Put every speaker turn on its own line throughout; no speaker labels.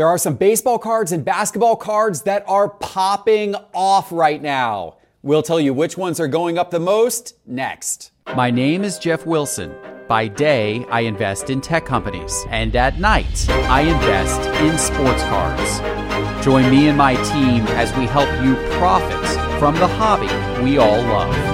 There are some baseball cards and basketball cards that are popping off right now. We'll tell you which ones are going up the most next. My name is Geoff Wilson. By day, I invest in tech companies, and at night, I invest in sports cards. Join me and my team as we help you profit from the hobby we all love.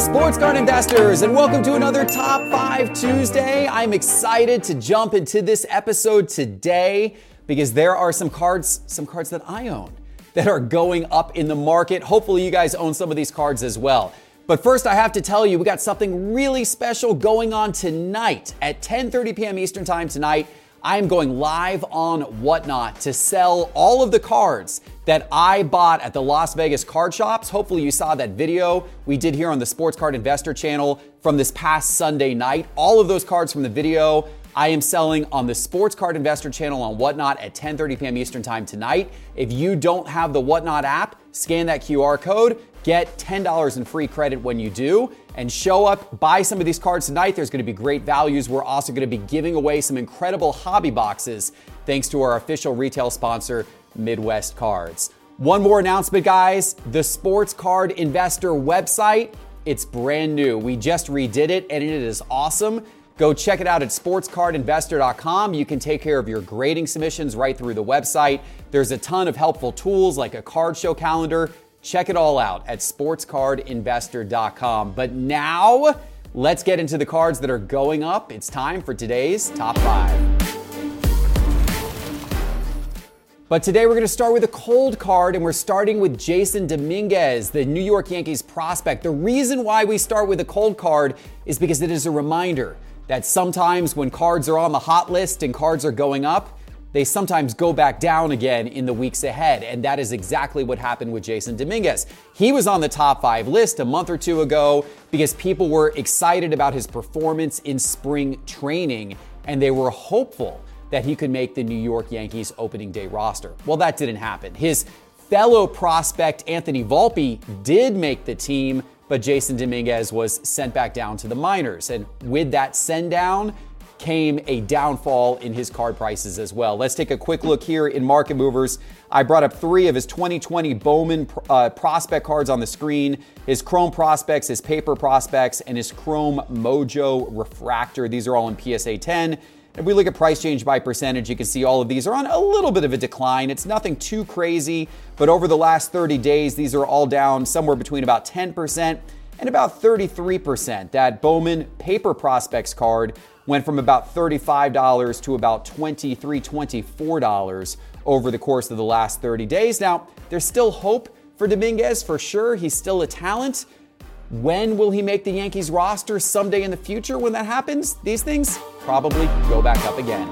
Sports card investors, and welcome to another Top 5 Tuesday. I'm excited to jump into this episode today because there are some cards, some cards that I own that are going up in the market. Hopefully, you guys own some of these cards as well. But first, I have to tell you, we got something really special going on tonight at 10:30 p.m. Eastern Time tonight. I am going live on Whatnot to sell all of the cards that I bought at the Las Vegas card shops. Hopefully, you saw that video we did here on the Sports Card Investor channel from this past Sunday night. All of those cards from the video I am selling on the Sports Card Investor channel on Whatnot at 10:30 p.m. Eastern Time tonight. If you don't have the Whatnot app, scan that QR code, get $10 in free credit when you do, and show up, buy some of these cards tonight. There's going to be great values. We're also going to be giving away some incredible hobby boxes thanks to our official retail sponsor, Midwest Cards. One more announcement, guys. The Sports Card Investor website, it's brand new. We just redid it and it is awesome. Go check it out at sportscardinvestor.com. You can take care of your grading submissions right through the website. There's a ton of helpful tools like a card show calendar. Check it all out at sportscardinvestor.com. But now, let's get into the cards that are going up. It's time for today's top five. But today we're going to start with a cold card, and we're starting with Jasson Dominguez, the New York Yankees prospect. The reason why we start with a cold card is because it is a reminder that sometimes when cards are on the hot list and cards are going up, they sometimes go back down again in the weeks ahead. And that is exactly what happened with Jasson Dominguez. He was on the top five list a month or two ago because people were excited about his performance in spring training and they were hopeful that he could make the New York Yankees opening day roster. Well, that didn't happen. His fellow prospect Anthony Volpe did make the team, but Jasson Dominguez was sent back down to the minors. And with that send down came a downfall in his card prices as well. Let's take a quick look here in Market Movers. I brought up three of his 2020 Bowman uh, prospect cards on the screen his Chrome prospects, his paper prospects, and his Chrome Mojo Refractor. These are all in PSA 10. If we look at price change by percentage, you can see all of these are on a little bit of a decline. It's nothing too crazy, but over the last 30 days, these are all down somewhere between about 10% and about 33%. That Bowman Paper Prospects card went from about $35 to about $23, $24 over the course of the last 30 days. Now, there's still hope for Dominguez for sure. He's still a talent. When will he make the Yankees roster? Someday in the future when that happens? These things probably go back up again.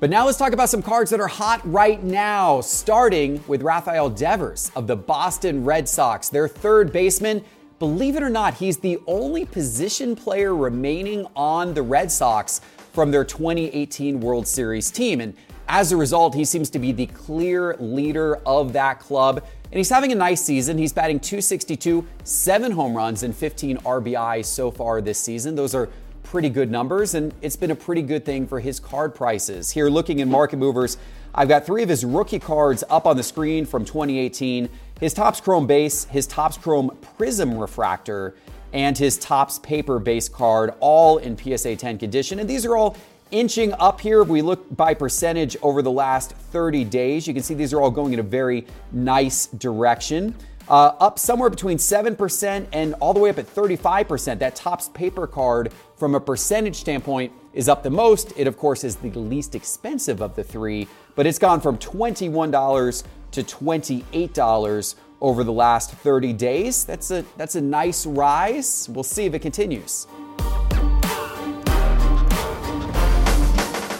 But now let's talk about some cards that are hot right now, starting with Rafael Devers of the Boston Red Sox, their third baseman. Believe it or not, he's the only position player remaining on the Red Sox from their 2018 World Series team. And as a result, he seems to be the clear leader of that club. And he's having a nice season. He's batting 262, seven home runs, and 15 RBI so far this season. Those are pretty good numbers, and it's been a pretty good thing for his card prices. Here, looking in market movers, I've got three of his rookie cards up on the screen from 2018 his Topps Chrome base, his Topps Chrome Prism refractor, and his Topps paper base card, all in PSA 10 condition. And these are all inching up here. If we look by percentage over the last 30 days, you can see these are all going in a very nice direction. Uh, up somewhere between 7% and all the way up at 35%. That Topps paper card, from a percentage standpoint, is up the most. It, of course, is the least expensive of the three, but it's gone from $21 to $28 over the last 30 days. That's a, that's a nice rise. We'll see if it continues.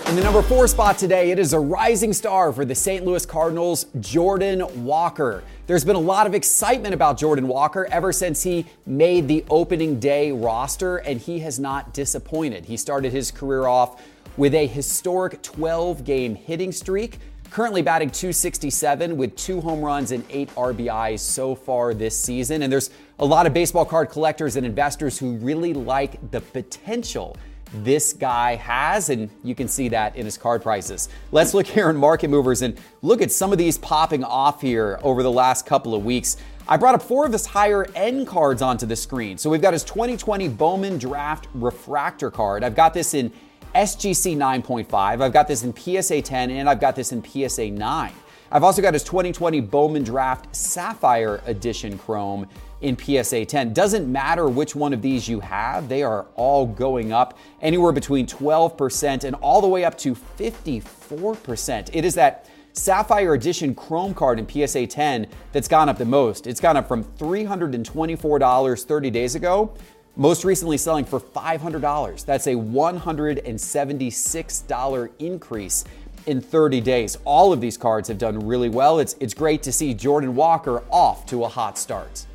In the number four spot today, it is a rising star for the St. Louis Cardinals, Jordan Walker. There's been a lot of excitement about Jordan Walker ever since he made the opening day roster, and he has not disappointed. He started his career off with a historic 12 game hitting streak, currently batting 267 with two home runs and eight RBIs so far this season. And there's a lot of baseball card collectors and investors who really like the potential this guy has, and you can see that in his card prices. Let's look here in market movers and look at some of these popping off here over the last couple of weeks. I brought up four of his higher end cards onto the screen. So we've got his 2020 Bowman Draft Refractor card. I've got this in SGC 9.5, I've got this in PSA 10, and I've got this in PSA 9. I've also got his 2020 Bowman Draft Sapphire Edition Chrome in PSA 10. Doesn't matter which one of these you have, they are all going up anywhere between 12% and all the way up to 54%. It is that Sapphire Edition Chrome card in PSA 10 that's gone up the most. It's gone up from $324 30 days ago, most recently selling for $500. That's a $176 increase in 30 days. All of these cards have done really well. It's, it's great to see Jordan Walker off to a hot start.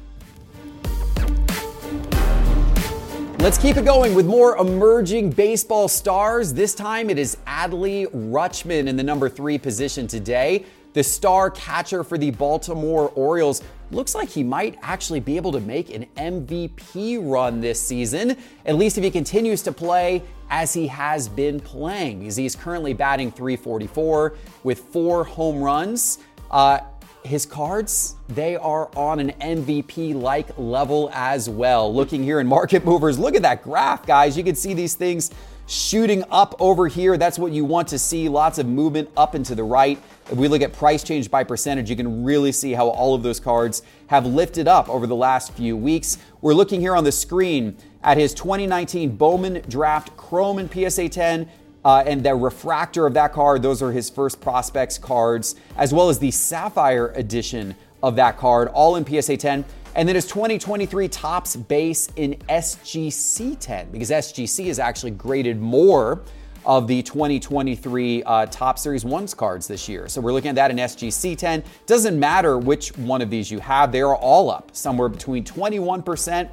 Let's keep it going with more emerging baseball stars. This time it is Adley Rutschman in the number three position today. The star catcher for the Baltimore Orioles looks like he might actually be able to make an MVP run this season, at least if he continues to play as he has been playing, because he's currently batting 344 with four home runs. Uh, his cards, they are on an MVP like level as well. Looking here in market movers, look at that graph, guys. You can see these things shooting up over here. That's what you want to see. Lots of movement up and to the right. If we look at price change by percentage, you can really see how all of those cards have lifted up over the last few weeks. We're looking here on the screen at his 2019 Bowman Draft Chrome and PSA 10 uh, and the refractor of that card, those are his first prospects cards, as well as the Sapphire edition of that card, all in PSA 10. And then his 2023 Topps base in SGC 10, because SGC is actually graded more of the 2023 uh, Topps Series 1s cards this year. So we're looking at that in SGC 10. Doesn't matter which one of these you have, they are all up somewhere between 21%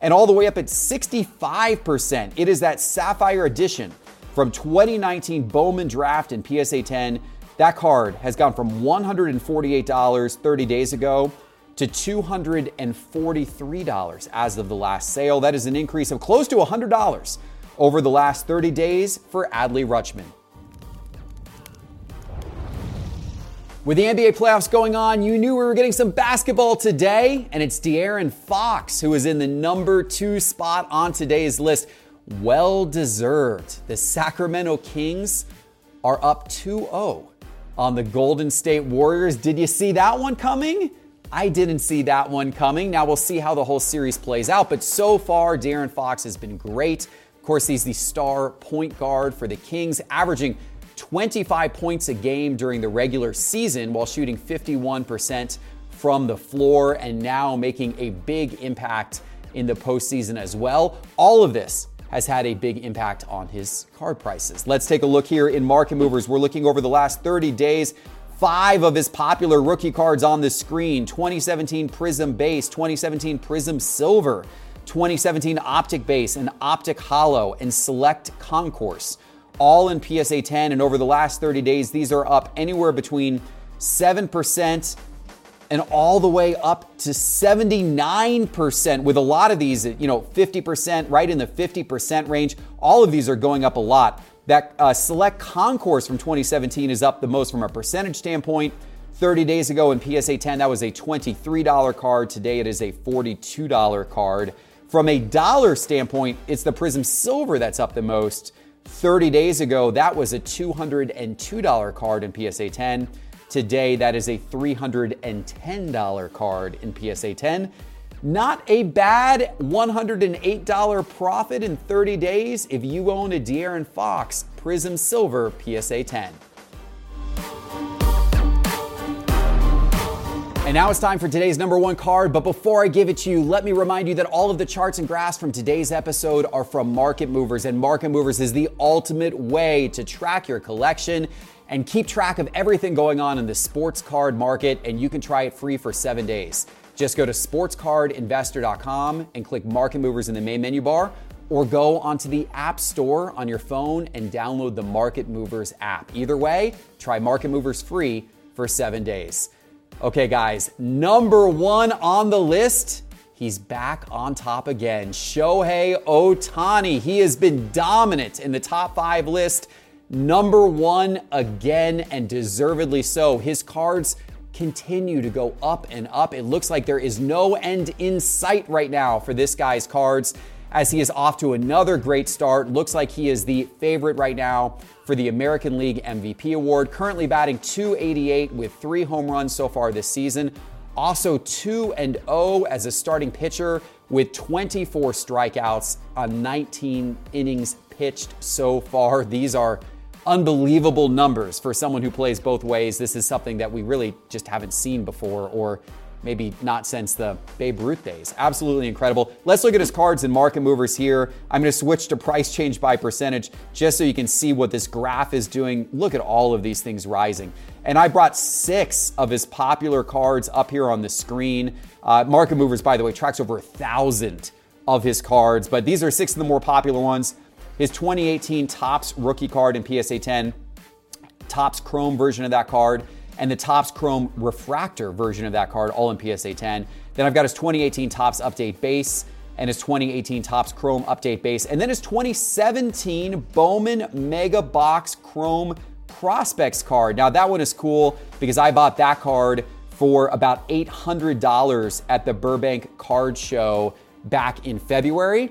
and all the way up at 65%. It is that Sapphire edition from 2019 Bowman Draft and PSA 10. That card has gone from $148 30 days ago to $243 as of the last sale. That is an increase of close to $100 over the last 30 days for Adley Rutschman. With the NBA playoffs going on, you knew we were getting some basketball today, and it's De'Aaron Fox who is in the number two spot on today's list well deserved. The Sacramento Kings are up 2 0 on the Golden State Warriors. Did you see that one coming? I didn't see that one coming. Now we'll see how the whole series plays out. But so far, De'Aaron Fox has been great. Of course, he's the star point guard for the Kings, averaging 25 points a game during the regular season while shooting 51% from the floor and now making a big impact in the postseason as well. All of this has had a big impact on his card prices. Let's take a look here in market movers. We're looking over the last 30 days. Five of his popular rookie cards on the screen 2017 Prism Base, 2017 Prism Silver, 2017 Optic Base, and Optic Holo, and Select Concourse, all in PSA 10. And over the last 30 days, these are up anywhere between 7% and all the way up to 79% with a lot of these, you know, 50%, right in the 50% range. All of these are going up a lot. That uh, select concourse from 2017 is up the most from a percentage standpoint. 30 days ago in PSA 10, that was a $23 card. Today it is a $42 card. From a dollar standpoint, it's the Prism Silver that's up the most. 30 days ago, that was a $202 card in PSA 10. Today, that is a $310 card in PSA 10. Not a bad $108 profit in 30 days if you own a De'Aaron Fox Prism Silver PSA 10. And now it's time for today's number one card. But before I give it to you, let me remind you that all of the charts and graphs from today's episode are from Market Movers. And Market Movers is the ultimate way to track your collection and keep track of everything going on in the sports card market, and you can try it free for seven days. Just go to sportscardinvestor.com and click Market Movers in the main menu bar, or go onto the App Store on your phone and download the Market Movers app. Either way, try Market Movers free for seven days. Okay, guys, number one on the list He's back on top again. Shohei Ohtani. He has been dominant in the top five list. Number one again, and deservedly so. His cards continue to go up and up. It looks like there is no end in sight right now for this guy's cards as he is off to another great start. Looks like he is the favorite right now for the American League MVP award. Currently batting 288 with three home runs so far this season. Also 2 and 0 as a starting pitcher with 24 strikeouts on 19 innings pitched so far. These are unbelievable numbers for someone who plays both ways. This is something that we really just haven't seen before or maybe not since the Babe Ruth days. Absolutely incredible. Let's look at his cards and market movers here. I'm going to switch to price change by percentage just so you can see what this graph is doing. Look at all of these things rising. And I brought six of his popular cards up here on the screen. Uh, market movers, by the way, tracks over a thousand of his cards, but these are six of the more popular ones. His 2018 Topps rookie card in PSA 10, Topps Chrome version of that card and the Topps Chrome Refractor version of that card, all in PSA 10. Then I've got his 2018 Topps Update Base and his 2018 Topps Chrome Update Base, and then his 2017 Bowman Mega Box Chrome Prospects card. Now, that one is cool because I bought that card for about $800 at the Burbank Card Show back in February.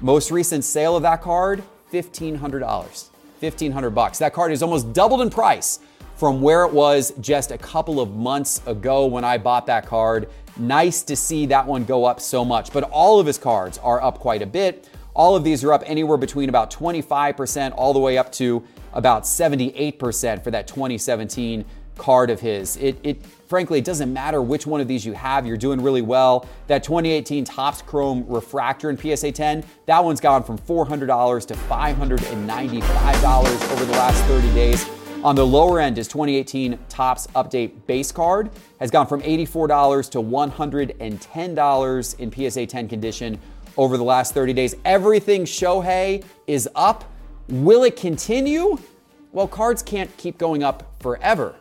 Most recent sale of that card, $1,500. 1500 bucks. That card is almost doubled in price from where it was just a couple of months ago when I bought that card. Nice to see that one go up so much, but all of his cards are up quite a bit. All of these are up anywhere between about 25% all the way up to about 78% for that 2017 card of his. It, it frankly, it doesn't matter which one of these you have, you're doing really well. That 2018 Topps Chrome Refractor in PSA 10, that one's gone from $400 to $595 over the last 30 days. On the lower end, his 2018 Topps Update base card has gone from $84 to $110 in PSA 10 condition over the last 30 days. Everything Shohei is up. Will it continue? Well, cards can't keep going up forever.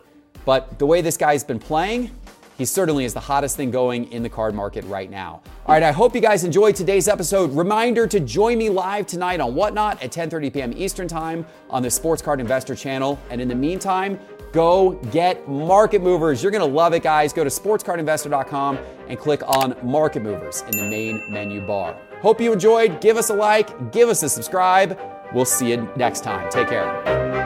But the way this guy's been playing, he certainly is the hottest thing going in the card market right now. All right, I hope you guys enjoyed today's episode. Reminder to join me live tonight on Whatnot at 10:30 p.m. Eastern Time on the Sports Card Investor channel. And in the meantime, go get market movers. You're gonna love it, guys. Go to sportscardinvestor.com and click on market movers in the main menu bar. Hope you enjoyed. Give us a like, give us a subscribe. We'll see you next time. Take care.